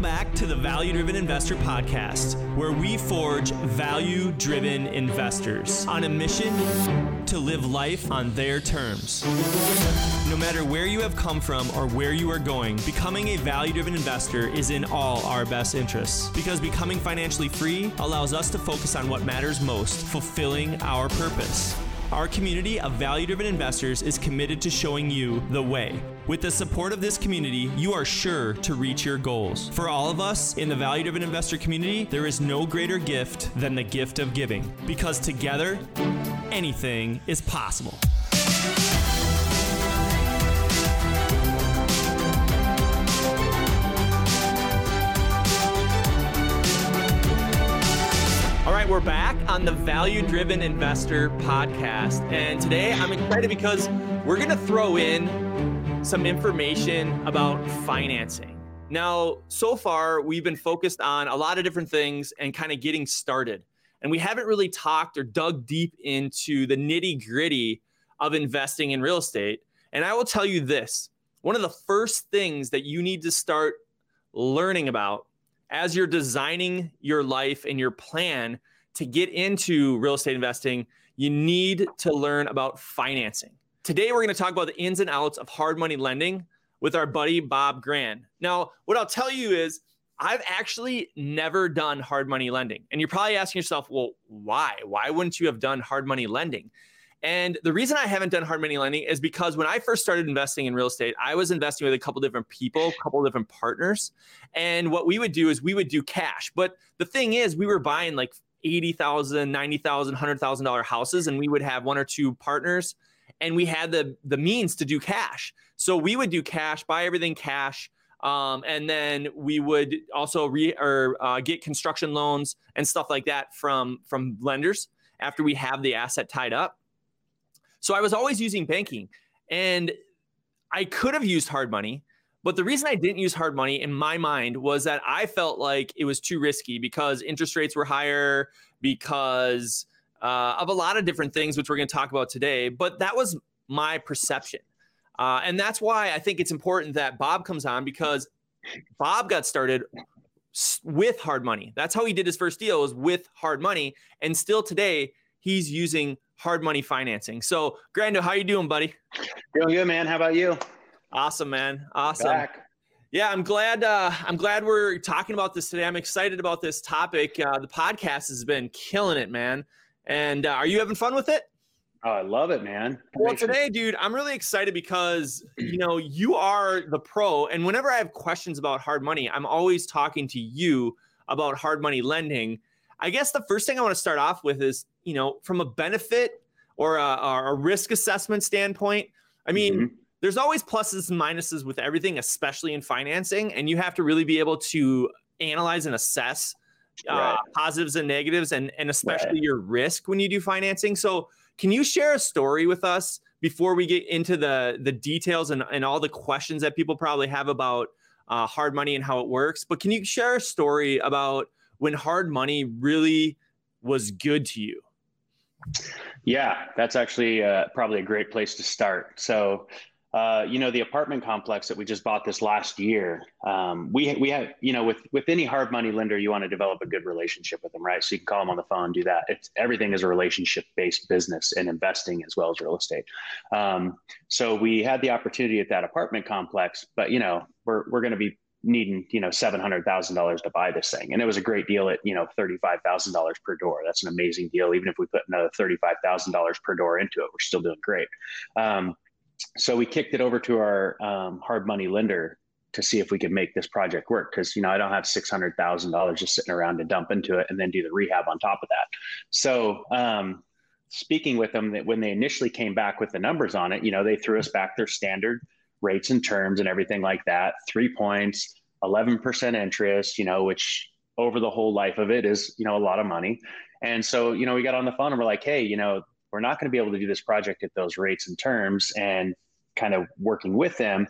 Welcome back to the Value Driven Investor Podcast, where we forge value driven investors on a mission to live life on their terms. No matter where you have come from or where you are going, becoming a value driven investor is in all our best interests because becoming financially free allows us to focus on what matters most, fulfilling our purpose. Our community of value driven investors is committed to showing you the way. With the support of this community, you are sure to reach your goals. For all of us in the value driven investor community, there is no greater gift than the gift of giving because together, anything is possible. All right, we're back on the Value Driven Investor podcast. And today I'm excited because we're going to throw in some information about financing. Now, so far, we've been focused on a lot of different things and kind of getting started. And we haven't really talked or dug deep into the nitty gritty of investing in real estate. And I will tell you this one of the first things that you need to start learning about as you're designing your life and your plan to get into real estate investing, you need to learn about financing. Today, we're going to talk about the ins and outs of hard money lending with our buddy Bob Gran. Now, what I'll tell you is, I've actually never done hard money lending. And you're probably asking yourself, well, why? Why wouldn't you have done hard money lending? And the reason I haven't done hard money lending is because when I first started investing in real estate, I was investing with a couple different people, a couple different partners. And what we would do is we would do cash. But the thing is, we were buying like $80,000, $90,000, $100,000 houses, and we would have one or two partners and we had the the means to do cash. So we would do cash, buy everything cash, um, and then we would also re or uh, get construction loans and stuff like that from from lenders after we have the asset tied up. So I was always using banking, and I could have used hard money. But the reason I didn't use hard money in my mind was that I felt like it was too risky because interest rates were higher, because uh, of a lot of different things, which we're going to talk about today. But that was my perception. Uh, and that's why I think it's important that Bob comes on because Bob got started with hard money. That's how he did his first deal was with hard money. And still today, he's using hard money financing. So, Grando, how you doing, buddy? Doing good, man. How about you? Awesome, man. Awesome. Back. Yeah, I'm glad. Uh, I'm glad we're talking about this today. I'm excited about this topic. Uh, the podcast has been killing it, man. And uh, are you having fun with it? Oh, I love it, man. Well, today, dude, I'm really excited because you know you are the pro, and whenever I have questions about hard money, I'm always talking to you about hard money lending. I guess the first thing I want to start off with is, you know, from a benefit or a, or a risk assessment standpoint. I mean, mm-hmm. there's always pluses and minuses with everything, especially in financing, and you have to really be able to analyze and assess uh, right. positives and negatives, and and especially right. your risk when you do financing. So, can you share a story with us before we get into the the details and, and all the questions that people probably have about uh, hard money and how it works? But can you share a story about when hard money really was good to you? Yeah, that's actually uh, probably a great place to start. So, uh, you know, the apartment complex that we just bought this last year, um, we we have, you know, with with any hard money lender, you want to develop a good relationship with them, right? So you can call them on the phone, do that. It's everything is a relationship based business and investing as well as real estate. Um, so we had the opportunity at that apartment complex, but you know, we're we're going to be needing you know seven hundred thousand dollars to buy this thing, and it was a great deal at you know thirty five thousand dollars per door. That's an amazing deal. Even if we put another thirty five thousand dollars per door into it, we're still doing great. Um, so we kicked it over to our um, hard money lender to see if we could make this project work because you know I don't have six hundred thousand dollars just sitting around to dump into it and then do the rehab on top of that. So um, speaking with them, that when they initially came back with the numbers on it, you know they threw us back their standard rates and terms and everything like that. Three points, eleven percent interest, you know, which over the whole life of it is you know a lot of money. And so you know we got on the phone and we're like, hey, you know we're not going to be able to do this project at those rates and terms. And kind of working with them,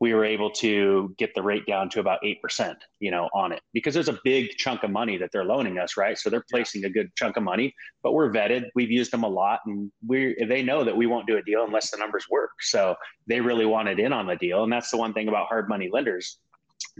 we were able to get the rate down to about 8%, you know, on it because there's a big chunk of money that they're loaning us, right? So they're placing a good chunk of money, but we're vetted. We've used them a lot and we they know that we won't do a deal unless the numbers work. So they really wanted in on the deal. And that's the one thing about hard money lenders.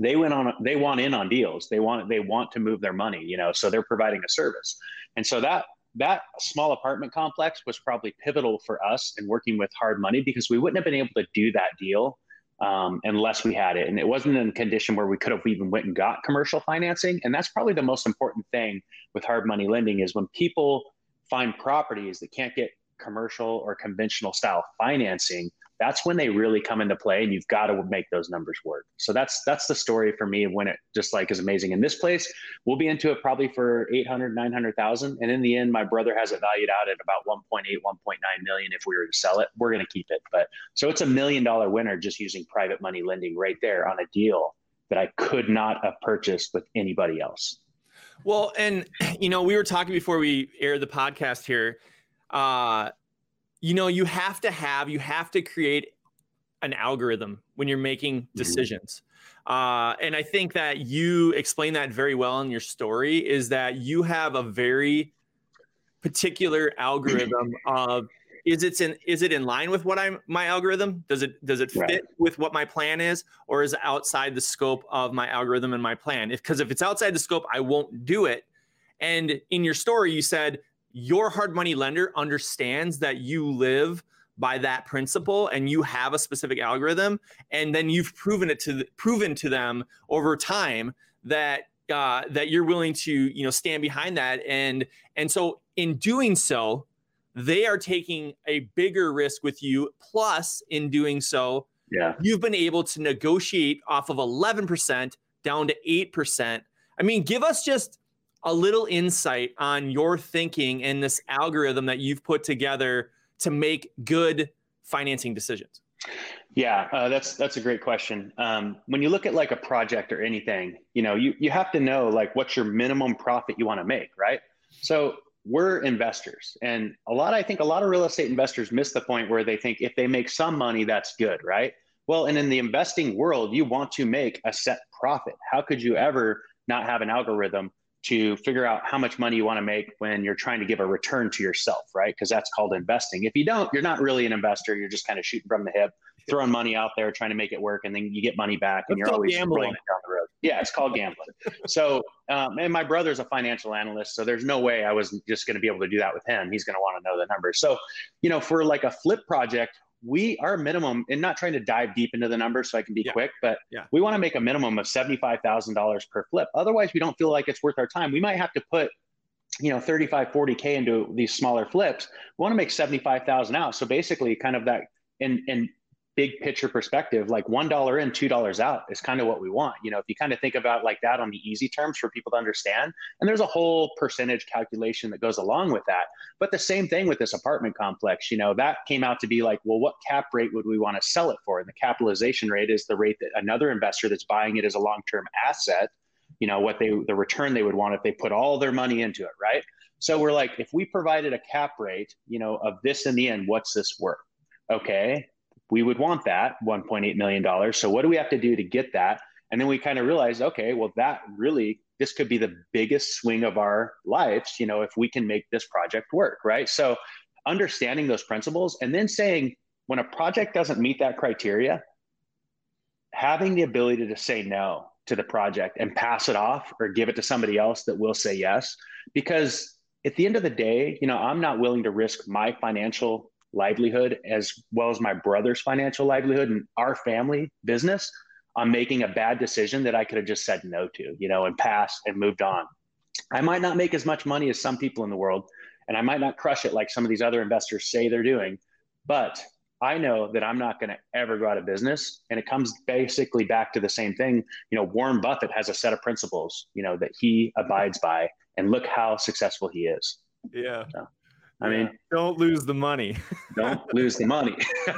they went on they want in on deals they want they want to move their money you know so they're providing a service and so that that small apartment complex was probably pivotal for us in working with hard money because we wouldn't have been able to do that deal um, unless we had it. And it wasn't in a condition where we could have even went and got commercial financing. And that's probably the most important thing with hard money lending is when people find properties that can't get commercial or conventional style financing that's when they really come into play and you've got to make those numbers work. So that's that's the story for me when it just like is amazing in this place. We'll be into it probably for 800 900000 and in the end my brother has it valued out at about 1.8 1.9 million if we were to sell it. We're going to keep it. But so it's a million dollar winner just using private money lending right there on a deal that i could not have purchased with anybody else. Well and you know we were talking before we aired the podcast here uh you know you have to have you have to create an algorithm when you're making mm-hmm. decisions. Uh, and i think that you explain that very well in your story is that you have a very particular algorithm of is it in is it in line with what i'm my algorithm? Does it does it fit right. with what my plan is? Or is it outside the scope of my algorithm and my plan? If because if it's outside the scope i won't do it. And in your story you said your hard money lender understands that you live by that principle and you have a specific algorithm and then you've proven it to proven to them over time that uh, that you're willing to you know stand behind that. And and so in doing so they are taking a bigger risk with you plus in doing so yeah. you've been able to negotiate off of 11% down to 8% i mean give us just a little insight on your thinking and this algorithm that you've put together to make good financing decisions? Yeah, uh, that's that's a great question. Um, when you look at like a project or anything, you know, you you have to know like what's your minimum profit you want to make, right? So we're investors, and a lot I think a lot of real estate investors miss the point where they think if they make some money, that's good, right? Well, and in the investing world, you want to make a set profit. How could you ever not have an algorithm to figure out how much money you want to make when you're trying to give a return to yourself, right? Because that's called investing. If you don't, you're not really an investor. You're just kind of shooting from the hip, throwing money out there, trying to make it work, and then you get money back, and you're always gambling. rolling it down the road. Yeah, it's called gambling. so, um, and my brother's a financial analyst, so there's no way I was just going to be able to do that with him. He's going to want to know the numbers. So, you know, for like a flip project, we our minimum and not trying to dive deep into the numbers so I can be yeah. quick, but yeah. we want to make a minimum of $75,000 per flip. Otherwise, we don't feel like it's worth our time. We might have to put you know 35 40k into these smaller flips we want to make 75,000 out so basically kind of that in in big picture perspective, like one dollar in, two dollars out is kind of what we want. You know, if you kind of think about like that on the easy terms for people to understand, and there's a whole percentage calculation that goes along with that. But the same thing with this apartment complex, you know, that came out to be like, well, what cap rate would we want to sell it for? And the capitalization rate is the rate that another investor that's buying it as a long-term asset, you know, what they the return they would want if they put all their money into it, right? So we're like, if we provided a cap rate, you know, of this in the end, what's this worth? Okay, we would want that $1.8 million. So what do we have to do to get that? And then we kind of realized, okay, well, that really, this could be the biggest swing of our lives, you know, if we can make this project work, right? So understanding those principles and then saying, when a project doesn't meet that criteria, having the ability to say no to the project and pass it off or give it to somebody else that will say yes. Because at the end of the day, you know, I'm not willing to risk my financial livelihood as well as my brother's financial livelihood and our family business on making a bad decision that I could have just said no to, you know, and passed and moved on. I might not make as much money as some people in the world, and I might not crush it like some of these other investors say they're doing, but I know that I'm not going to ever go out of business. And it comes basically back to the same thing. You know, Warren Buffett has a set of principles, you know, that he abides by, and look how successful he is. Yeah. So. I mean, don't lose the money. don't lose the money.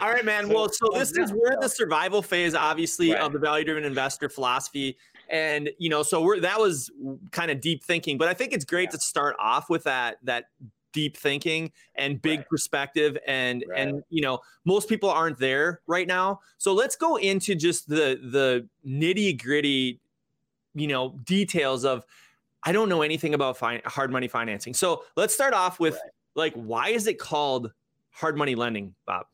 All right, man. Well, so oh, this is we're in the survival phase, obviously, right. of the value-driven investor philosophy, and you know, so we're that was kind of deep thinking, but I think it's great yeah. to start off with that that deep thinking and big right. perspective and right. and you know most people aren't there right now so let's go into just the the nitty gritty you know details of I don't know anything about fi- hard money financing. So let's start off with right. like, why is it called hard money lending, Bob?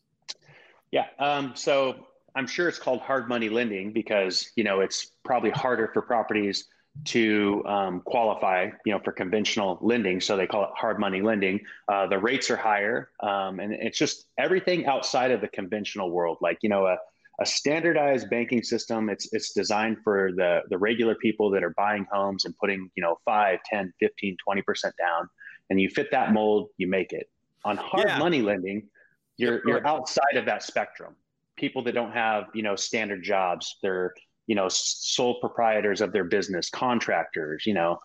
Yeah. Um, so I'm sure it's called hard money lending because you know it's probably harder for properties to um, qualify, you know, for conventional lending. So they call it hard money lending. Uh, the rates are higher, um, and it's just everything outside of the conventional world. Like you know, a, a standardized banking system. It's it's designed for the the regular people that are buying homes and putting you know 5, 10, 15, 20 percent down, and you fit that mold, you make it. On hard yeah. money lending, you're you're outside of that spectrum. People that don't have you know standard jobs, they're you know sole proprietors of their business contractors you know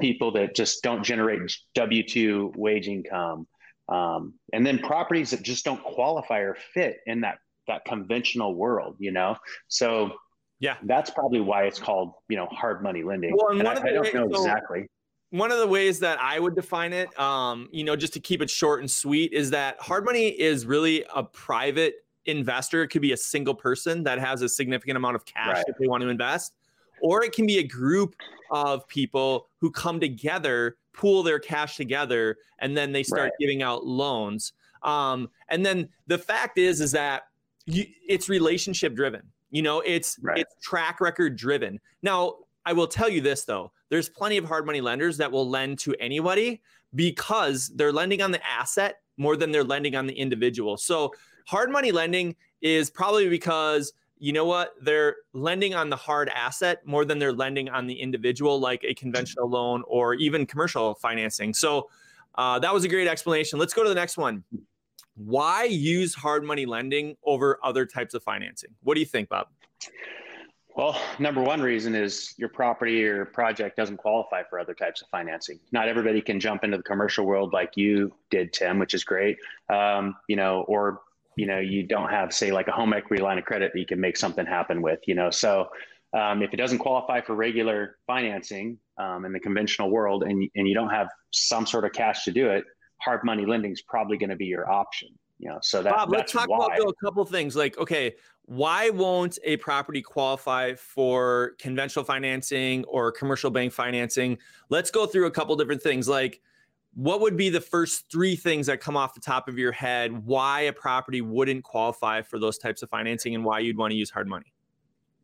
people that just don't generate w2 wage income um, and then properties that just don't qualify or fit in that that conventional world you know so yeah that's probably why it's called you know hard money lending well, and, I, I, don't know exactly one of the ways that I would define it, um, you know, just to keep it short and sweet, is that hard money is really a private investor. It could be a single person that has a significant amount of cash right. if they want to invest, or it can be a group of people who come together, pool their cash together, and then they start right. giving out loans. Um, and then the fact is, is that you, it's relationship driven. You know, it's right. it's track record driven. Now, I will tell you this though: there's plenty of hard money lenders that will lend to anybody because they're lending on the asset more than they're lending on the individual. So Hard money lending is probably because you know what they're lending on the hard asset more than they're lending on the individual like a conventional loan or even commercial financing so uh, that was a great explanation let's go to the next one why use hard money lending over other types of financing what do you think bob well, number one reason is your property or project doesn't qualify for other types of financing. Not everybody can jump into the commercial world like you did, Tim, which is great. Um, you know, or you know you don't have say like a home equity line of credit that you can make something happen with you know so um, if it doesn't qualify for regular financing um, in the conventional world and, and you don't have some sort of cash to do it hard money lending is probably going to be your option you know so that, Bob, let's talk why. about a couple things like okay why won't a property qualify for conventional financing or commercial bank financing let's go through a couple different things like what would be the first three things that come off the top of your head why a property wouldn't qualify for those types of financing and why you'd want to use hard money?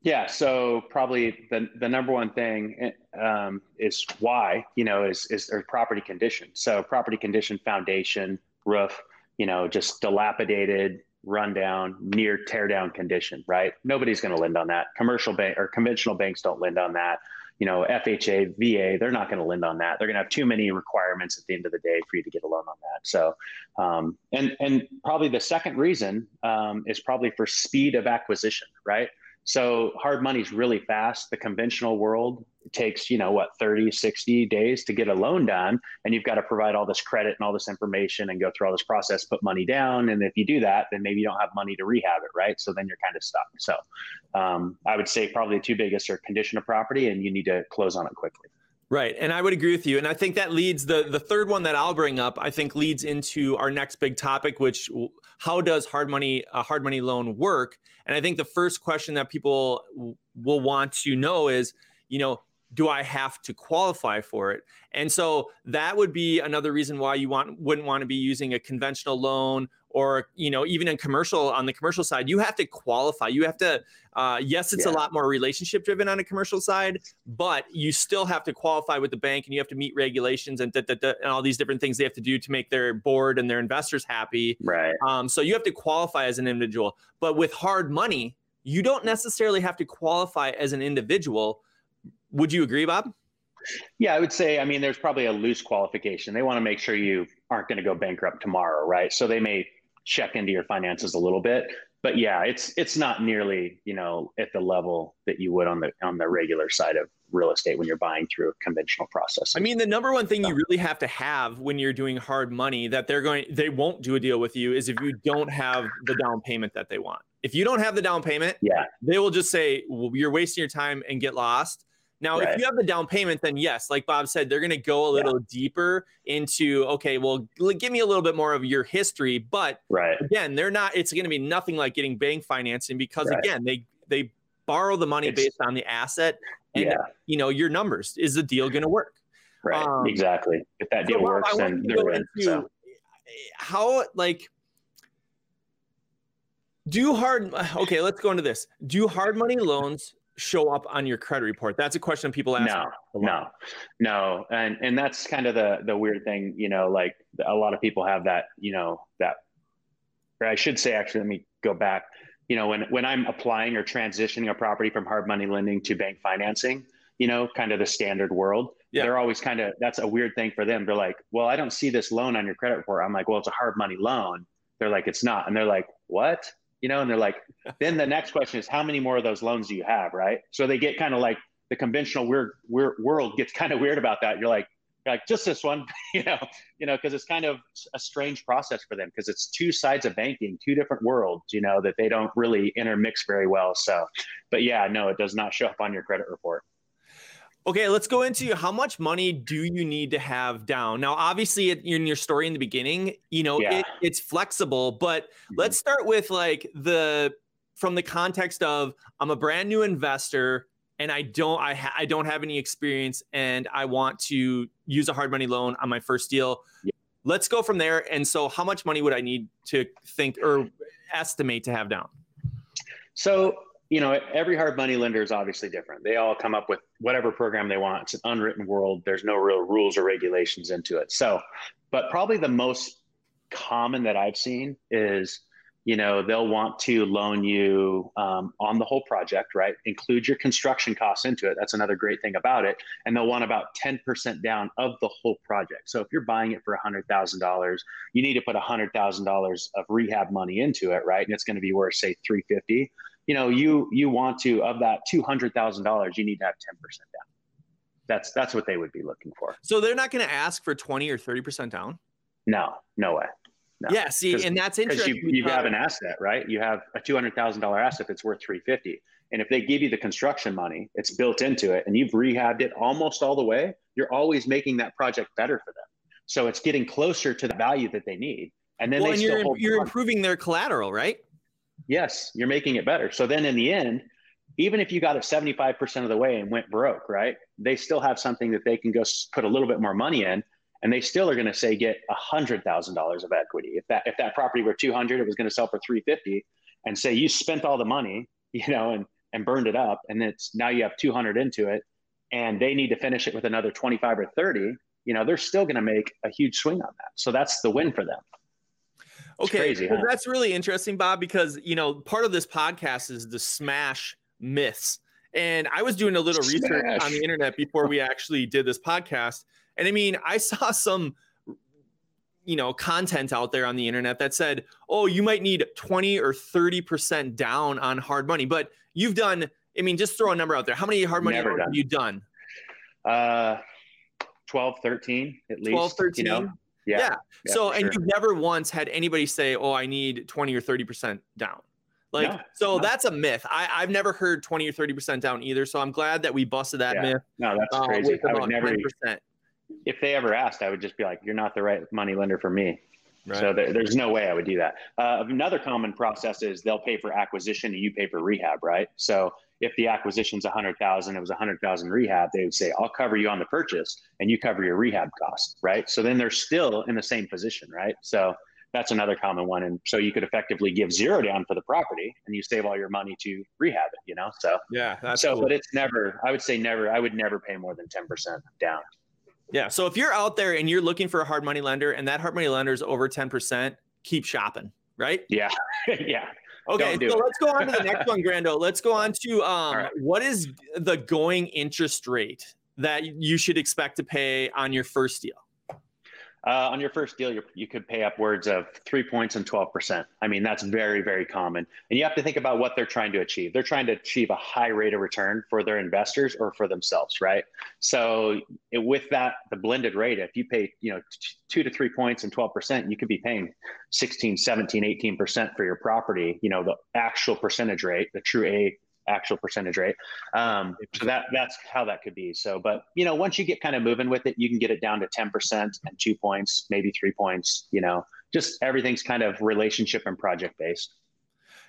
Yeah, so probably the, the number one thing um, is why, you know, is, is property condition. So property condition, foundation, roof, you know, just dilapidated, rundown, near tear down condition, right? Nobody's going to lend on that. Commercial bank or conventional banks don't lend on that you know, FHA, VA, they're not going to lend on that. They're going to have too many requirements at the end of the day for you to get a loan on that. So, um, and and probably the second reason um, is probably for speed of acquisition, right? So hard money is really fast. The conventional world takes, you know, what, 30, 60 days to get a loan done. And you've got to provide all this credit and all this information and go through all this process, put money down. And if you do that, then maybe you don't have money to rehab it, right? So then you're kind of stuck. So um, I would say probably the two biggest are condition of property and you need to close on it quickly. Right. And I would agree with you. And I think that leads the the third one that I'll bring up, I think leads into our next big topic, which how does hard money a hard money loan work? And I think the first question that people will want to know is, you know, do I have to qualify for it? And so that would be another reason why you want wouldn't want to be using a conventional loan or you know even in commercial on the commercial side you have to qualify you have to uh, yes it's yeah. a lot more relationship driven on a commercial side but you still have to qualify with the bank and you have to meet regulations and, da, da, da, and all these different things they have to do to make their board and their investors happy right um, so you have to qualify as an individual but with hard money you don't necessarily have to qualify as an individual would you agree bob yeah, I would say, I mean, there's probably a loose qualification. They want to make sure you aren't going to go bankrupt tomorrow, right? So they may check into your finances a little bit. But yeah, it's it's not nearly you know at the level that you would on the on the regular side of real estate when you're buying through a conventional process. I mean, the number one thing you really have to have when you're doing hard money that they're going they won't do a deal with you is if you don't have the down payment that they want. If you don't have the down payment, yeah, they will just say well, you're wasting your time and get lost. Now, right. if you have the down payment, then yes, like Bob said, they're going to go a little yeah. deeper into okay, well, give me a little bit more of your history. But right. again, they're not. It's going to be nothing like getting bank financing because right. again, they they borrow the money it's, based on the asset, and yeah. you know your numbers. Is the deal going to work? Right. Um, exactly. If that deal so works, then they're in. So. How like Do hard okay, let's go into this. Do hard money loans show up on your credit report? That's a question people ask. No, no, no. And and that's kind of the the weird thing, you know, like a lot of people have that, you know, that or I should say actually let me go back. You know, when when I'm applying or transitioning a property from hard money lending to bank financing, you know, kind of the standard world, yeah. they're always kind of that's a weird thing for them. They're like, "Well, I don't see this loan on your credit report." I'm like, "Well, it's a hard money loan." They're like, "It's not," and they're like, "What?" You know, and they're like, then the next question is, how many more of those loans do you have, right? So they get kind of like the conventional weird, weird world gets kind of weird about that. You're like, you're like just this one, you know, you know, because it's kind of a strange process for them because it's two sides of banking, two different worlds, you know, that they don't really intermix very well. So, but yeah, no, it does not show up on your credit report. Okay, let's go into how much money do you need to have down? Now, obviously, in your story in the beginning, you know, yeah. it, it's flexible, but mm-hmm. let's start with like the from the context of I'm a brand new investor and I don't I, ha- I don't have any experience and I want to use a hard money loan on my first deal. Yeah. Let's go from there. And so, how much money would I need to think or estimate to have down? So you know, every hard money lender is obviously different. They all come up with whatever program they want. It's an unwritten world. There's no real rules or regulations into it. So, but probably the most common that I've seen is, you know, they'll want to loan you um, on the whole project, right? Include your construction costs into it. That's another great thing about it. And they'll want about 10% down of the whole project. So if you're buying it for $100,000, you need to put $100,000 of rehab money into it, right? And it's going to be worth, say, 350 you know, you you want to of that two hundred thousand dollars, you need to have ten percent down. That's that's what they would be looking for. So they're not going to ask for twenty or thirty percent down. No, no way. No. Yeah, see, and that's interesting. You, you have an asset, right? You have a two hundred thousand dollar asset that's worth three fifty, and if they give you the construction money, it's built into it, and you've rehabbed it almost all the way. You're always making that project better for them. So it's getting closer to the value that they need, and then well, and you're, you're improving their collateral, right? Yes, you're making it better. So then in the end, even if you got it 75% of the way and went broke, right? They still have something that they can go put a little bit more money in and they still are going to say get $100,000 of equity. If that if that property were 200, it was going to sell for 350 and say you spent all the money, you know, and and burned it up and it's now you have 200 into it and they need to finish it with another 25 or 30, you know, they're still going to make a huge swing on that. So that's the win for them. Okay, crazy, well, huh? that's really interesting, Bob, because you know part of this podcast is the smash myths, and I was doing a little smash. research on the internet before we actually did this podcast, and I mean, I saw some you know content out there on the internet that said oh you might need 20 or 30 percent down on hard money. But you've done i mean just throw a number out there. How many hard money have you done? Uh 12 13 at least 12 13 you know? Yeah. yeah. yeah so, and sure. you've never once had anybody say, "Oh, I need 20 or 30% down." Like, no, so no. that's a myth. I, I've never heard 20 or 30% down either. So I'm glad that we busted that yeah. myth. No, that's uh, crazy. I would never, 10%. if they ever asked, I would just be like, you're not the right money lender for me. Right. So there, there's no way I would do that. Uh, another common process is they'll pay for acquisition and you pay for rehab, right? So if the acquisition's a hundred thousand, it was a hundred thousand rehab, they would say, I'll cover you on the purchase and you cover your rehab cost, right? So then they're still in the same position, right? So that's another common one. And so you could effectively give zero down for the property and you save all your money to rehab it, you know? So yeah, so cool. but it's never, I would say never, I would never pay more than 10% down. Yeah. So if you're out there and you're looking for a hard money lender and that hard money lender is over 10%, keep shopping, right? Yeah. yeah. Okay, so let's go on to the next one, Grando. Let's go on to um, right. what is the going interest rate that you should expect to pay on your first deal? Uh, on your first deal, you could pay upwards of three points and 12%. I mean, that's very, very common. And you have to think about what they're trying to achieve. They're trying to achieve a high rate of return for their investors or for themselves, right? So it, with that, the blended rate, if you pay, you know, t- two to three points and 12%, you could be paying 16, 17, 18% for your property, you know, the actual percentage rate, the true A actual percentage rate. Um, so that that's how that could be. So, but you know, once you get kind of moving with it, you can get it down to 10% and two points, maybe three points, you know, just everything's kind of relationship and project based.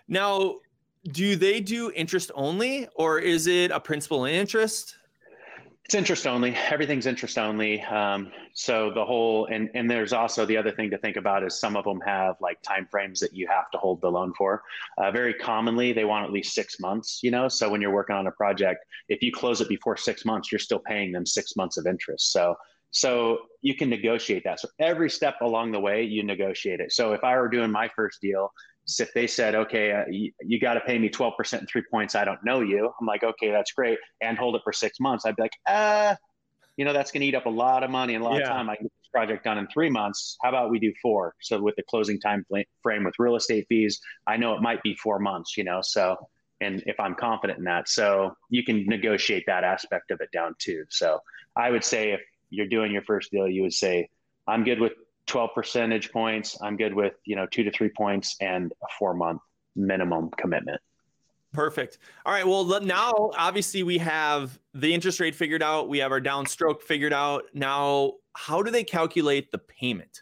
Now, do they do interest only or is it a principal and interest? It's interest only. Everything's interest only. Um, so the whole and and there's also the other thing to think about is some of them have like time frames that you have to hold the loan for. Uh, very commonly, they want at least six months. You know, so when you're working on a project, if you close it before six months, you're still paying them six months of interest. So so you can negotiate that. So every step along the way, you negotiate it. So if I were doing my first deal, if they said, okay, uh, you, you got to pay me 12% and three points, I don't know you. I'm like, okay, that's great. And hold it for six months. I'd be like, uh, you know, that's going to eat up a lot of money and a lot yeah. of time. I can get this project done in three months. How about we do four? So with the closing time frame with real estate fees, I know it might be four months, you know, so, and if I'm confident in that, so you can negotiate that aspect of it down too. So I would say if you're doing your first deal, you would say, I'm good with 12 percentage points. I'm good with, you know, two to three points and a four month minimum commitment. Perfect. All right. Well, now obviously we have the interest rate figured out. We have our downstroke figured out. Now, how do they calculate the payment?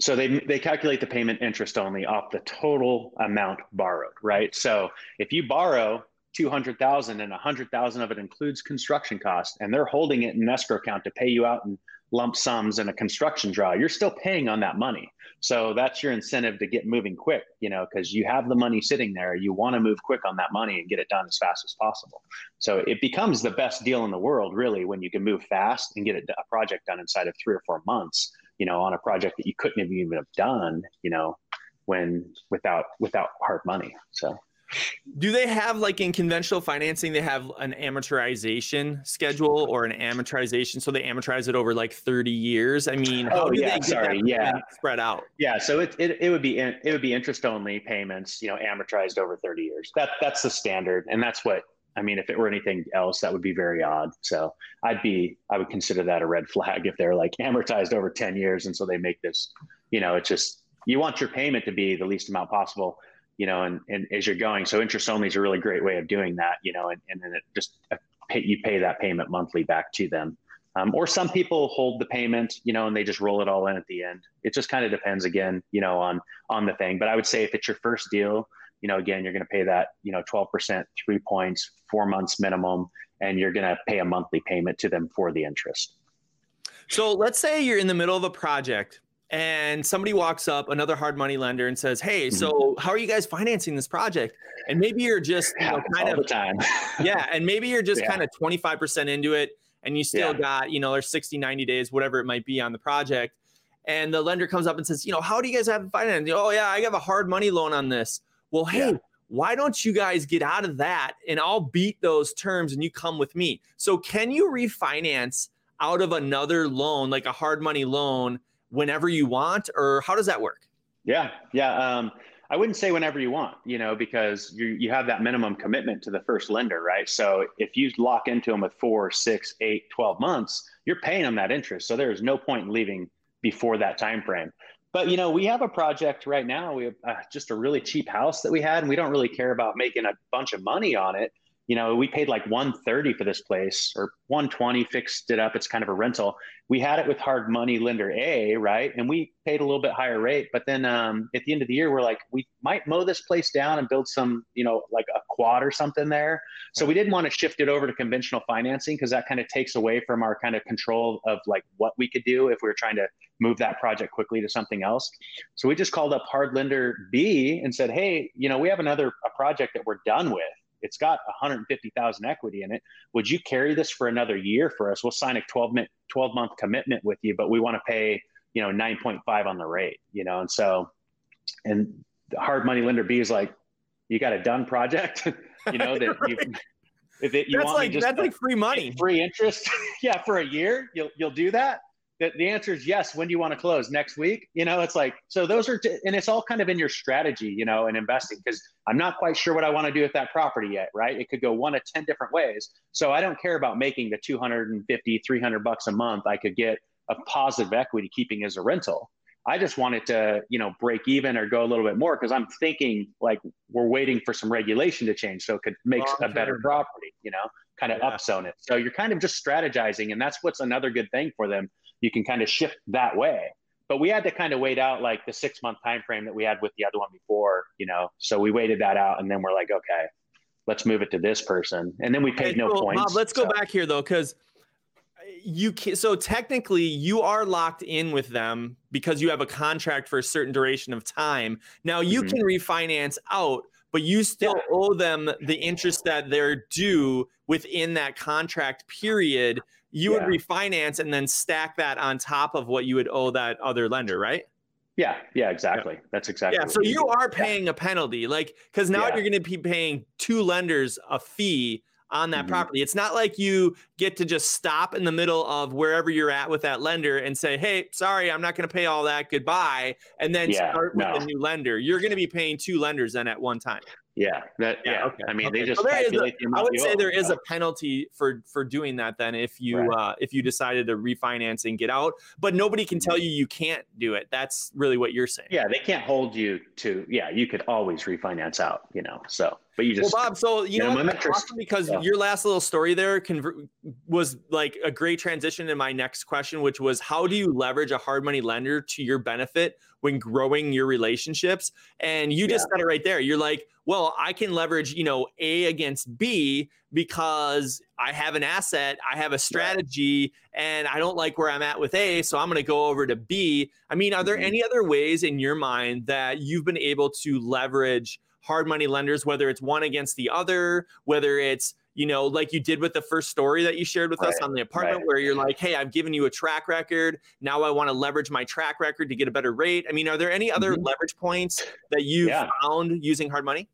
So they they calculate the payment interest only off the total amount borrowed, right? So if you borrow 200,000 and 100,000 of it includes construction costs and they're holding it in escrow account to pay you out in lump sums and a construction draw, you're still paying on that money. So that's your incentive to get moving quick, you know, because you have the money sitting there. You want to move quick on that money and get it done as fast as possible. So it becomes the best deal in the world, really, when you can move fast and get a project done inside of three or four months, you know, on a project that you couldn't have even have done, you know, when without without hard money. So do they have like in conventional financing, they have an amortization schedule or an amortization? So they amortize it over like 30 years. I mean, oh, how oh, do yeah, they sorry, yeah. spread out? Yeah. So it, it, it would be, it would be interest only payments, you know, amortized over 30 years. That that's the standard. And that's what, I mean, if it were anything else, that would be very odd. So I'd be, I would consider that a red flag if they're like amortized over 10 years. And so they make this, you know, it's just, you want your payment to be the least amount possible you know, and, and as you're going. So interest only is a really great way of doing that, you know, and, and then it just uh, pay, you pay that payment monthly back to them. Um, or some people hold the payment, you know, and they just roll it all in at the end. It just kind of depends again, you know, on on the thing. But I would say if it's your first deal, you know, again, you're going to pay that, you know, 12%, three points, four months minimum, and you're going to pay a monthly payment to them for the interest. So let's say you're in the middle of a project and somebody walks up, another hard money lender, and says, "Hey, so mm-hmm. how are you guys financing this project?" And maybe you're just you know, kind All of time. yeah, and maybe you're just yeah. kind of 25% into it, and you still yeah. got you know there's 60, 90 days, whatever it might be on the project, and the lender comes up and says, "You know, how do you guys have finance?" Oh yeah, I have a hard money loan on this. Well, hey. Yeah. Why don't you guys get out of that and I'll beat those terms and you come with me? So, can you refinance out of another loan, like a hard money loan, whenever you want, or how does that work? Yeah, yeah. Um, I wouldn't say whenever you want, you know, because you you have that minimum commitment to the first lender, right? So if you lock into them with four, six, eight, 12 months, you're paying them that interest. So there is no point in leaving before that time frame. But you know, we have a project right now. We have uh, just a really cheap house that we had, and we don't really care about making a bunch of money on it you know, we paid like 130 for this place or 120 fixed it up. It's kind of a rental. We had it with hard money lender A, right? And we paid a little bit higher rate. But then um, at the end of the year, we're like, we might mow this place down and build some, you know, like a quad or something there. So we didn't want to shift it over to conventional financing because that kind of takes away from our kind of control of like what we could do if we were trying to move that project quickly to something else. So we just called up hard lender B and said, hey, you know, we have another a project that we're done with it's got 150,000 equity in it. Would you carry this for another year for us? We'll sign a 12 month 12 month commitment with you, but we want to pay, you know, 9.5 on the rate, you know? And so, and the hard money lender B is like, you got a done project, you know, that you, if it, you that's want like, that's like free money, free interest. yeah. For a year, you'll, you'll do that the, the answer is yes. When do you want to close? Next week? You know, it's like, so those are, t- and it's all kind of in your strategy, you know, in investing, because I'm not quite sure what I want to do with that property yet, right? It could go one of 10 different ways. So I don't care about making the 250, 300 bucks a month. I could get a positive equity keeping as a rental. I just want it to, you know, break even or go a little bit more because I'm thinking like we're waiting for some regulation to change so it could make a better property, you know, kind of yeah. upzone it. So you're kind of just strategizing, and that's what's another good thing for them you can kind of shift that way. But we had to kind of wait out like the six month time frame that we had with the other one before, you know. So we waited that out, and then we're like, okay, let's move it to this person, and then we paid no points. Bob, let's so. go back here though, because you can so technically you are locked in with them because you have a contract for a certain duration of time. Now you mm-hmm. can refinance out, but you still yeah. owe them the interest that they're due within that contract period. You yeah. would refinance and then stack that on top of what you would owe that other lender, right? Yeah, yeah, exactly. Yeah. That's exactly. Yeah, so you are paying a penalty, like because now you're going to be paying two lenders a fee on that mm-hmm. property. It's not like you get to just stop in the middle of wherever you're at with that lender and say, "Hey, sorry, I'm not going to pay all that. Goodbye," and then yeah, start with no. a new lender. You're going to be paying two lenders then at one time. Yeah, that yeah. yeah. Okay. I mean, okay. they just so calculate a, the I would say there is a penalty for for doing that. Then, if you right. uh, if you decided to refinance and get out, but nobody can tell you you can't do it. That's really what you're saying. Yeah, they can't hold you to. Yeah, you could always refinance out. You know, so but you just well, Bob. So you know, what, awesome because yeah. your last little story there conver- was like a great transition to my next question, which was how do you leverage a hard money lender to your benefit when growing your relationships? And you just yeah. said it right there. You're like, well, I can leverage, you know, A against B because I have an asset, I have a strategy, and I don't like where I'm at with A, so I'm going to go over to B. I mean, are there mm-hmm. any other ways in your mind that you've been able to leverage? Hard money lenders, whether it's one against the other, whether it's you know, like you did with the first story that you shared with right, us on the apartment, right. where you're like, hey, I've given you a track record. Now I want to leverage my track record to get a better rate. I mean, are there any other mm-hmm. leverage points that you yeah. found using hard money?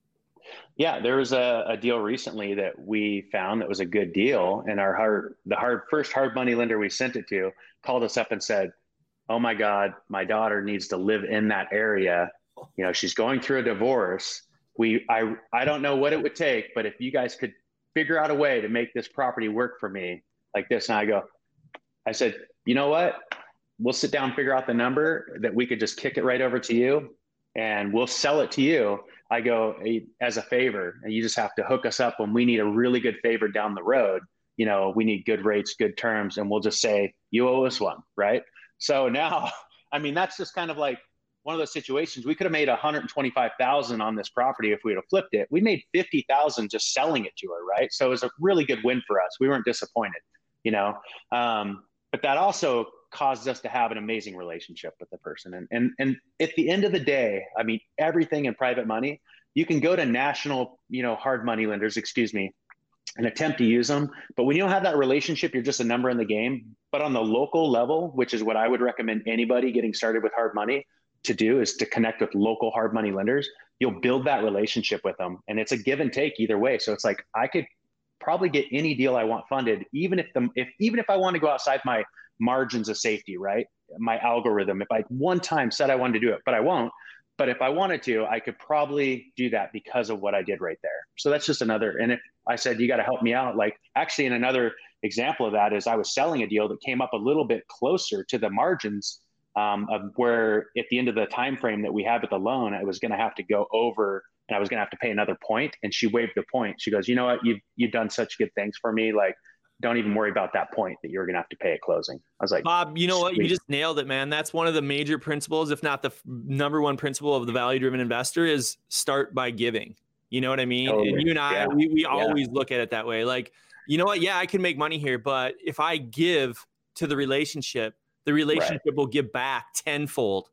Yeah, there was a, a, deal recently that we found that was a good deal, and our hard, the hard first hard money lender we sent it to called us up and said, "Oh my God, my daughter needs to live in that area. You know, she's going through a divorce we I I don't know what it would take, but if you guys could figure out a way to make this property work for me like this, and I go, I said, you know what? We'll sit down, figure out the number that we could just kick it right over to you, and we'll sell it to you. I go as a favor, and you just have to hook us up when we need a really good favor down the road. You know, we need good rates, good terms, and we'll just say you owe us one, right? So now, I mean, that's just kind of like one of those situations we could have made 125,000 on this property if we had flipped it. We made 50,000 just selling it to her, right? So it was a really good win for us. We weren't disappointed, you know. Um, but that also caused us to have an amazing relationship with the person. And and and at the end of the day, I mean, everything in private money, you can go to national, you know, hard money lenders, excuse me, and attempt to use them. But when you don't have that relationship, you're just a number in the game. But on the local level, which is what I would recommend anybody getting started with hard money, to do is to connect with local hard money lenders. You'll build that relationship with them, and it's a give and take either way. So it's like I could probably get any deal I want funded, even if the if even if I want to go outside my margins of safety, right? My algorithm. If I one time said I wanted to do it, but I won't. But if I wanted to, I could probably do that because of what I did right there. So that's just another. And if I said you got to help me out, like actually, in another example of that is I was selling a deal that came up a little bit closer to the margins um, of where at the end of the time frame that we have with the loan, I was going to have to go over and I was going to have to pay another point. And she waived the point. She goes, you know what, you've you've done such good things for me. Like, don't even worry about that point that you're going to have to pay at closing. I was like, Bob, you know Sweet. what? You just nailed it, man. That's one of the major principles, if not the f- number one principle of the value driven investor is start by giving. You know what I mean? Totally. And you and I, yeah. we, we yeah. always look at it that way. Like, you know what? Yeah, I can make money here, but if I give to the relationship, the relationship right. will give back tenfold.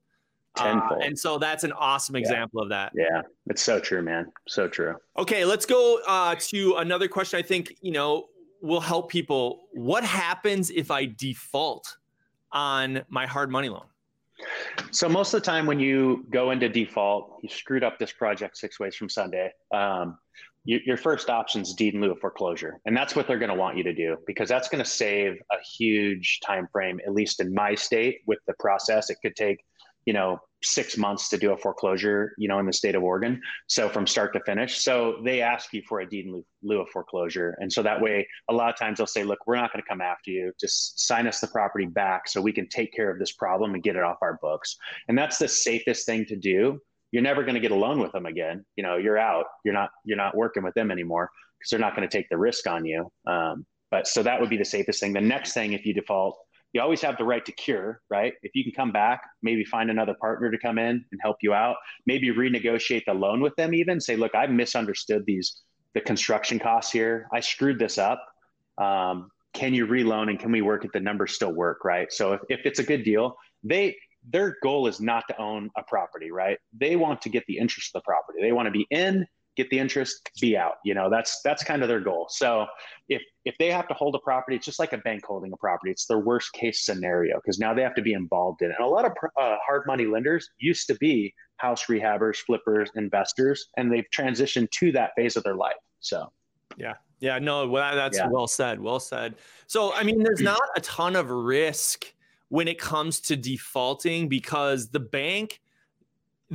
Uh, tenfold. Uh, and so that's an awesome example yeah. of that. Yeah, it's so true, man. So true. Okay, let's go uh, to another question. I think you know will help people. What happens if I default on my hard money loan? So most of the time, when you go into default, you screwed up this project six ways from Sunday. Um, you, your first option is deed in lieu of foreclosure, and that's what they're going to want you to do because that's going to save a huge time frame. At least in my state, with the process, it could take you know six months to do a foreclosure you know in the state of oregon so from start to finish. So they ask you for a deed in lieu of foreclosure. And so that way a lot of times they'll say look we're not going to come after you. Just sign us the property back so we can take care of this problem and get it off our books. And that's the safest thing to do you're never going to get a loan with them again. You know, you're out. You're not you're not working with them anymore because they're not going to take the risk on you. Um, but so that would be the safest thing. The next thing, if you default, you always have the right to cure, right? If you can come back, maybe find another partner to come in and help you out. Maybe renegotiate the loan with them. Even say, look, I misunderstood these the construction costs here. I screwed this up. Um, can you reloan and can we work if the numbers still work, right? So if, if it's a good deal, they their goal is not to own a property, right? They want to get the interest of the property. They want to be in, get the interest, be out. You know, that's that's kind of their goal. So if if they have to hold a property, it's just like a bank holding a property. It's their worst case scenario because now they have to be involved in it. And a lot of uh, hard money lenders used to be house rehabbers, flippers, investors, and they've transitioned to that phase of their life. So yeah, yeah, no, well, that's yeah. well said. Well said. So, I mean, there's not a ton of risk when it comes to defaulting because the bank,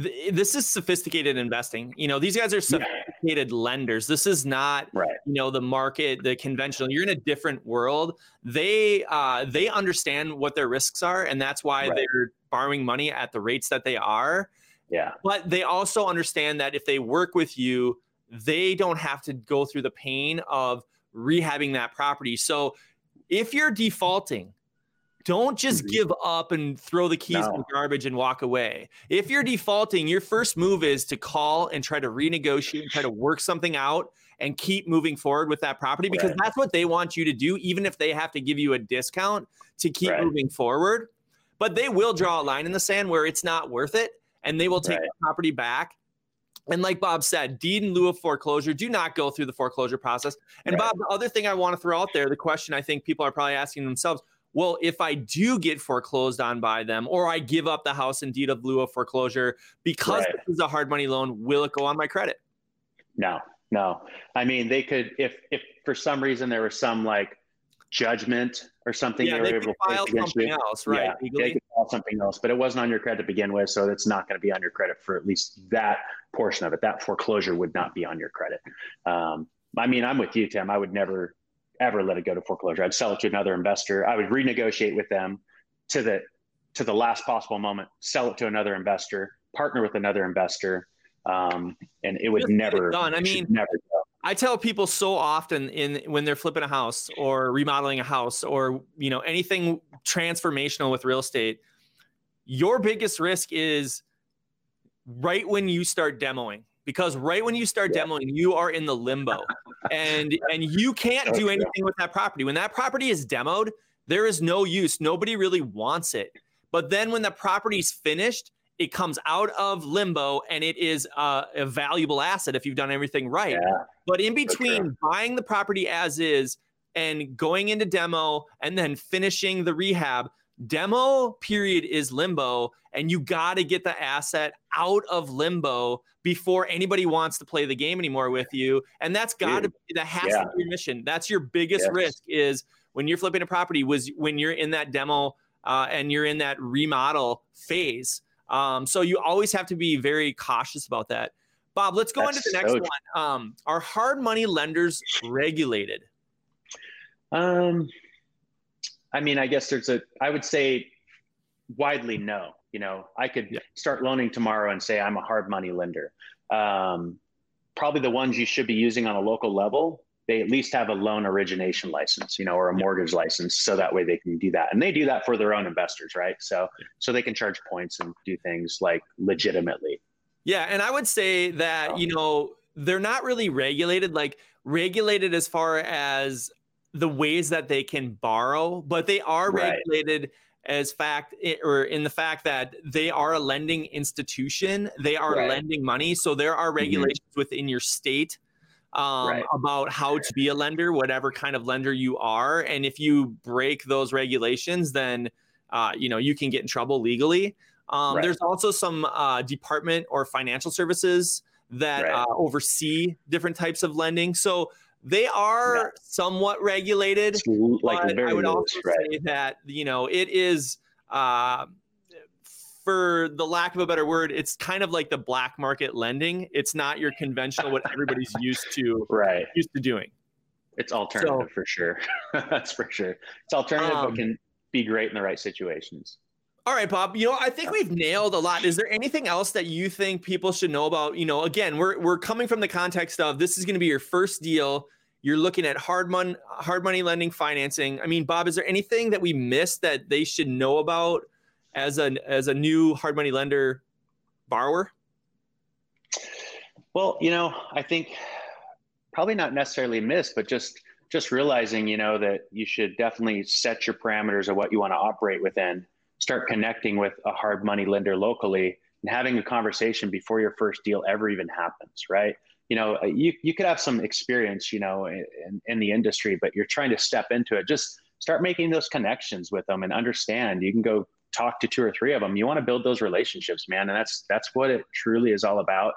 th- this is sophisticated investing. You know, these guys are sophisticated yeah. lenders. This is not, right. you know, the market, the conventional. You're in a different world. They, uh, they understand what their risks are, and that's why right. they're borrowing money at the rates that they are. Yeah. But they also understand that if they work with you, they don't have to go through the pain of rehabbing that property. So if you're defaulting, don't just mm-hmm. give up and throw the keys no. in the garbage and walk away. If you're defaulting, your first move is to call and try to renegotiate and try to work something out and keep moving forward with that property because right. that's what they want you to do, even if they have to give you a discount to keep right. moving forward. But they will draw a line in the sand where it's not worth it and they will take right. the property back and like Bob said, deed in lieu of foreclosure, do not go through the foreclosure process. And. Bob, the other thing I want to throw out there, the question I think people are probably asking themselves, well, if I do get foreclosed on by them, or I give up the house in deed of lieu of foreclosure because right. this is a hard money loan, will it go on my credit? No, no. I mean, they could if if for some reason there was some like judgment or something. Yeah, they, they could file something you. else, right? Yeah, they could file something else, but it wasn't on your credit to begin with, so it's not going to be on your credit for at least that portion of it. That foreclosure would not be on your credit. Um, I mean, I'm with you, Tim. I would never ever let it go to foreclosure. I'd sell it to another investor. I would renegotiate with them to the to the last possible moment, sell it to another investor, partner with another investor, um, and it would Just never done. I mean, never go. I tell people so often in when they're flipping a house or remodeling a house or you know anything transformational with real estate, your biggest risk is right when you start demoing because right when you start yeah. demoing you are in the limbo and and you can't do anything with that property. When that property is demoed there is no use. Nobody really wants it. But then when the property's finished it comes out of limbo and it is uh, a valuable asset if you've done everything right. Yeah, but in between buying the property as is and going into demo and then finishing the rehab, demo period is limbo and you got to get the asset out of limbo before anybody wants to play the game anymore with you and that's got to be that has yeah. to be your mission that's your biggest yes. risk is when you're flipping a property was when you're in that demo uh, and you're in that remodel phase um, so you always have to be very cautious about that. Bob, let's go That's into the next so one. Um, are hard money lenders regulated? Um, I mean, I guess there's a, I would say widely no. You know, I could yeah. start loaning tomorrow and say I'm a hard money lender. Um, probably the ones you should be using on a local level they at least have a loan origination license, you know, or a mortgage license, so that way they can do that, and they do that for their own investors, right? So, so they can charge points and do things like legitimately. Yeah, and I would say that you know they're not really regulated, like regulated as far as the ways that they can borrow, but they are right. regulated as fact or in the fact that they are a lending institution they are right. lending money so there are mm-hmm. regulations mm-hmm. within your state um, right. about how to be a lender, whatever kind of lender you are. And if you break those regulations, then uh, you know you can get in trouble legally. Um. There's also some uh, department or financial services that uh, oversee different types of lending. So they are somewhat regulated. Like but I would also say that you know it is uh, for the lack of a better word, it's kind of like the black market lending. It's not your conventional what everybody's used to right used to doing. It's alternative so, for sure. That's for sure. It's alternative, um, but can be great in the right situations. All right, Bob. You know, I think we've nailed a lot. Is there anything else that you think people should know about? You know, again, we're we're coming from the context of this is going to be your first deal. You're looking at hard money, hard money lending financing. I mean, Bob, is there anything that we missed that they should know about as a as a new hard money lender borrower? Well, you know, I think probably not necessarily missed, but just just realizing, you know, that you should definitely set your parameters of what you want to operate within, start connecting with a hard money lender locally and having a conversation before your first deal ever even happens, right? You know, uh, you, you could have some experience, you know, in, in the industry, but you're trying to step into it. Just start making those connections with them and understand you can go talk to two or three of them. You want to build those relationships, man. And that's, that's what it truly is all about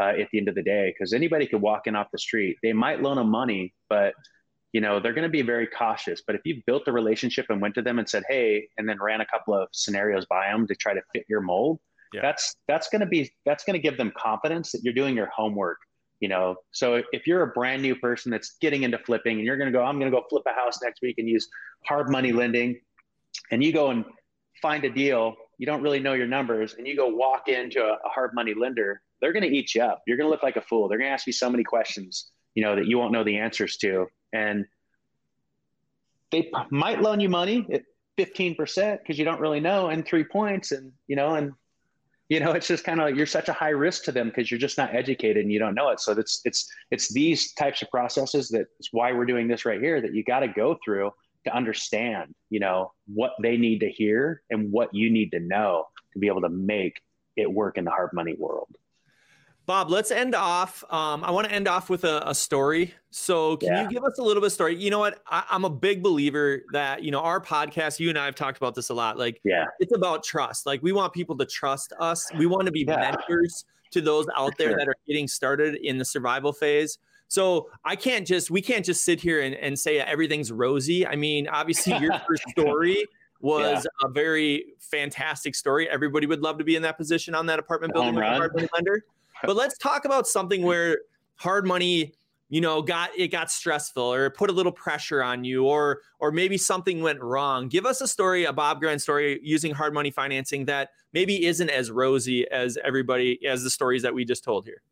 uh, at the end of the day. Cause anybody could walk in off the street. They might loan them money, but you know they're going to be very cautious but if you built a relationship and went to them and said hey and then ran a couple of scenarios by them to try to fit your mold yeah. that's that's going to be that's going to give them confidence that you're doing your homework you know? So if you're a brand new person that's getting into flipping and you're going to go i'm going to go flip a house next week and use hard money lending and you go and find a deal you don't really know your numbers and you go walk into a, a hard money lender they're going to eat you up. You're going to look like a fool. They're going to ask you so many questions you know that you won't know the answers to and they might loan you money at 15% because you don't really know and three points and you know and you know it's just kind of like you're such a high risk to them because you're just not educated and you don't know it. So it's it's it's these types of processes that's why we're doing this right here that you got to go through to understand you know what they need to hear and what you need to know to be able to make it work in the hard money world Bob, let's end off. Um, I want to end off with a, a story. So, can yeah. you give us a little bit of story? You know what? I, am a big believer that you know our podcast. You and I have talked about this a lot. Like, yeah, it's about trust. Like, we want people to trust us. We want to be yeah. mentors to those out there sure. that are getting started in the survival phase. So I can't just we can't just sit here and, and say everything's rosy. I mean, obviously your first story was yeah. a very fantastic story. Everybody would love to be in that position on that apartment building apartment lender but let's talk about something where hard money you know got it got stressful or put a little pressure on you or or maybe something went wrong. Give us a story a bob grant story using hard money financing that maybe isn't as rosy as everybody as the stories that we just told here.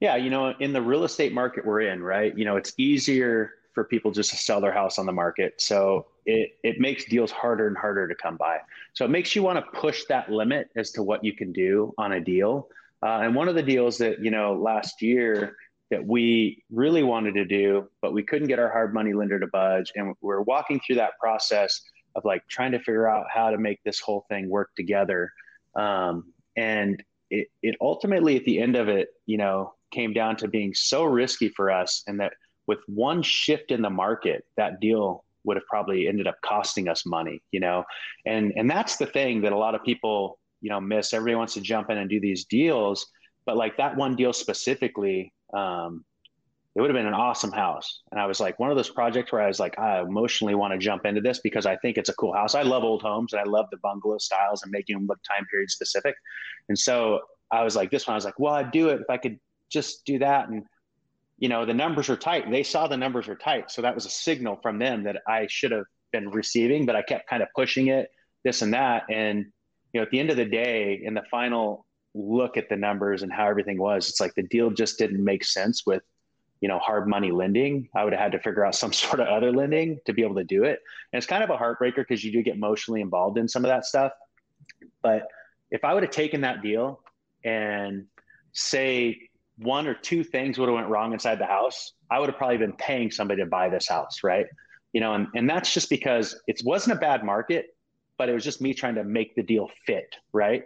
Yeah you know in the real estate market we're in right you know it's easier for people just to sell their house on the market. So it, it makes deals harder and harder to come by. So it makes you want to push that limit as to what you can do on a deal uh, and one of the deals that, you know, last year that we really wanted to do, but we couldn't get our hard money lender to budge. And we're walking through that process of like trying to figure out how to make this whole thing work together. Um, and it, it ultimately, at the end of it, you know, came down to being so risky for us. And that with one shift in the market, that deal would have probably ended up costing us money, you know? And, and that's the thing that a lot of people you know miss. Everybody wants to jump in and do these deals, but like that one deal specifically, um, it would have been an awesome house. And I was like one of those projects where I was like, I emotionally want to jump into this because I think it's a cool house. I love old homes and I love the bungalow styles and making them look time period specific. And so I was like, this one, I was like, well, I'd do it if I could just do that. And you know, the numbers are tight. They saw the numbers were tight. So that was a signal from them that I should have been receiving, but I kept kind of pushing it, this and that. And you know, at the end of the day, in the final look at the numbers and how everything was, it's like the deal just didn't make sense with, you know, hard money lending. I would have had to figure out some sort of other lending to be able to do it. And it's kind of a heartbreaker because you do get emotionally involved in some of that stuff. But if I would have taken that deal and say one or two things would have went wrong inside the house, I would have probably been paying somebody to buy this house, right? You know, and, and that's just because it wasn't a bad market but it was just me trying to make the deal fit, right?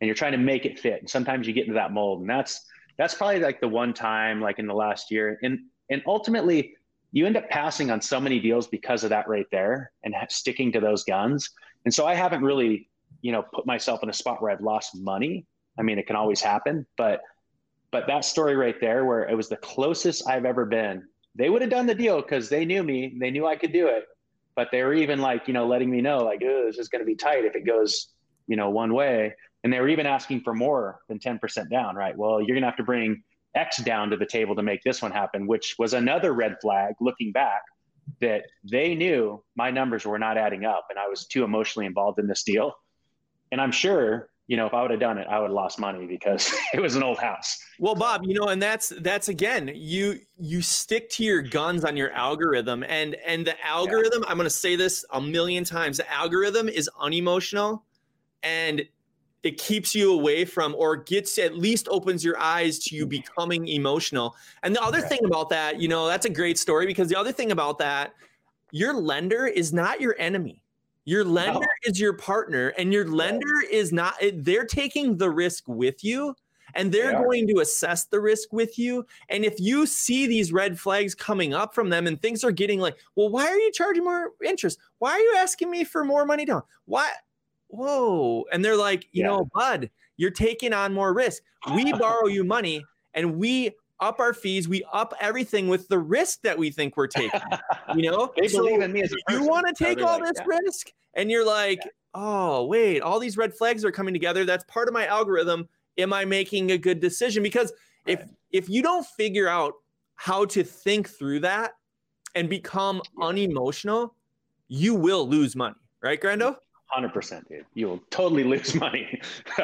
And you're trying to make it fit. And sometimes you get into that mold. And that's that's probably like the one time like in the last year. And and ultimately you end up passing on so many deals because of that right there and sticking to those guns. And so I haven't really, you know, put myself in a spot where I've lost money. I mean, it can always happen, but but that story right there where it was the closest I've ever been. They would have done the deal because they knew me, they knew I could do it but they were even like, you know, letting me know like, oh, this is going to be tight if it goes, you know, one way. And they were even asking for more than 10% down, right? Well, you're going to have to bring X down to the table to make this one happen, which was another red flag looking back that they knew my numbers were not adding up and I was too emotionally involved in this deal. And I'm sure you know, if I would have done it, I would have lost money because it was an old house. Well, Bob, you know, and that's that's again, you you stick to your guns on your algorithm, and and the algorithm. Yeah. I'm going to say this a million times. The algorithm is unemotional, and it keeps you away from or gets at least opens your eyes to you becoming emotional. And the other thing about that, you know, that's a great story because the other thing about that, your lender is not your enemy. Your lender no. is your partner, and your lender is not, eh, they're taking the risk with you and they're they going to assess the risk with you. And if you see these red flags coming up from them and things are getting like, well, why are you charging more interest? Why are you asking me for more money down? Why? Whoa. And they're like, you yeah. know, bud, you're taking on more risk. We borrow you money and we up our fees, we up everything with the risk that we think we're taking. You know, they so believe in me as a You want to take all like, this yeah. risk, and you're like, yeah. oh wait, all these red flags are coming together. That's part of my algorithm am I making a good decision? Because if right. if you don't figure out how to think through that and become unemotional, you will lose money, right, Grando? Hundred percent, dude. You will totally lose money.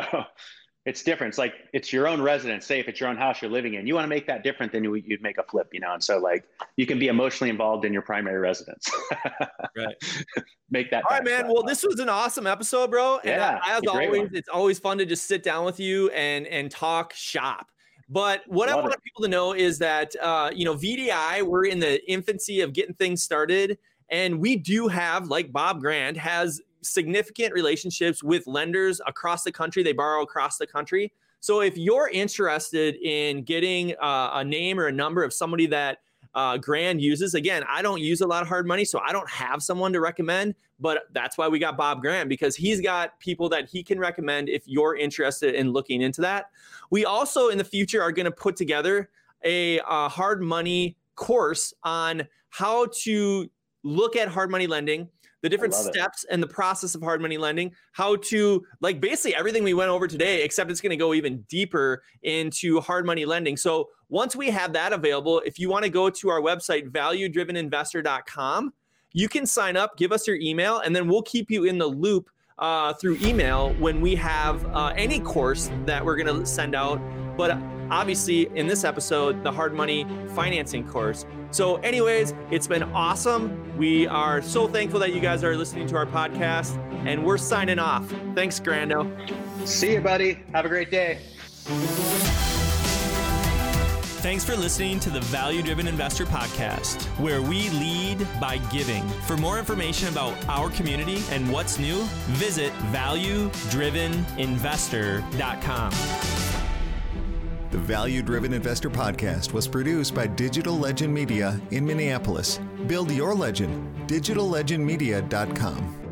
it's different. It's like it's your own residence. Say if it's your own house you're living in, you want to make that different than you, would make a flip, you know. And so like you can be emotionally involved in your primary residence. right. make that. All right, man. Well, this was an awesome episode, bro. And yeah. as always, one. it's always fun to just sit down with you and and talk shop. But what Love I want it. people to know is that uh, you know VDI, we're in the infancy of getting things started, and we do have, like Bob Grant has significant relationships with lenders across the country. They borrow across the country. So if you're interested in getting uh, a name or a number of somebody that uh, Grant uses, again, I don't use a lot of hard money, so I don't have someone to recommend. But that's why we got Bob Grant because he's got people that he can recommend if you're interested in looking into that. We also in the future are going to put together a hard money course on how to look at hard money lending the different steps it. and the process of hard money lending, how to like basically everything we went over today, except it's going to go even deeper into hard money lending. So once we have that available, if you want to go to our website, valuedriveninvestor.com, you can sign up, give us your email, and then we'll keep you in the loop uh, through email when we have uh, any course that we're going to send out. But obviously, in this episode, the hard money financing course. So, anyways, it's been awesome. We are so thankful that you guys are listening to our podcast, and we're signing off. Thanks, Grando. See you, buddy. Have a great day. Thanks for listening to the Value Driven Investor Podcast, where we lead by giving. For more information about our community and what's new, visit valuedriveninvestor.com. The Value Driven Investor Podcast was produced by Digital Legend Media in Minneapolis. Build your legend, digitallegendmedia.com.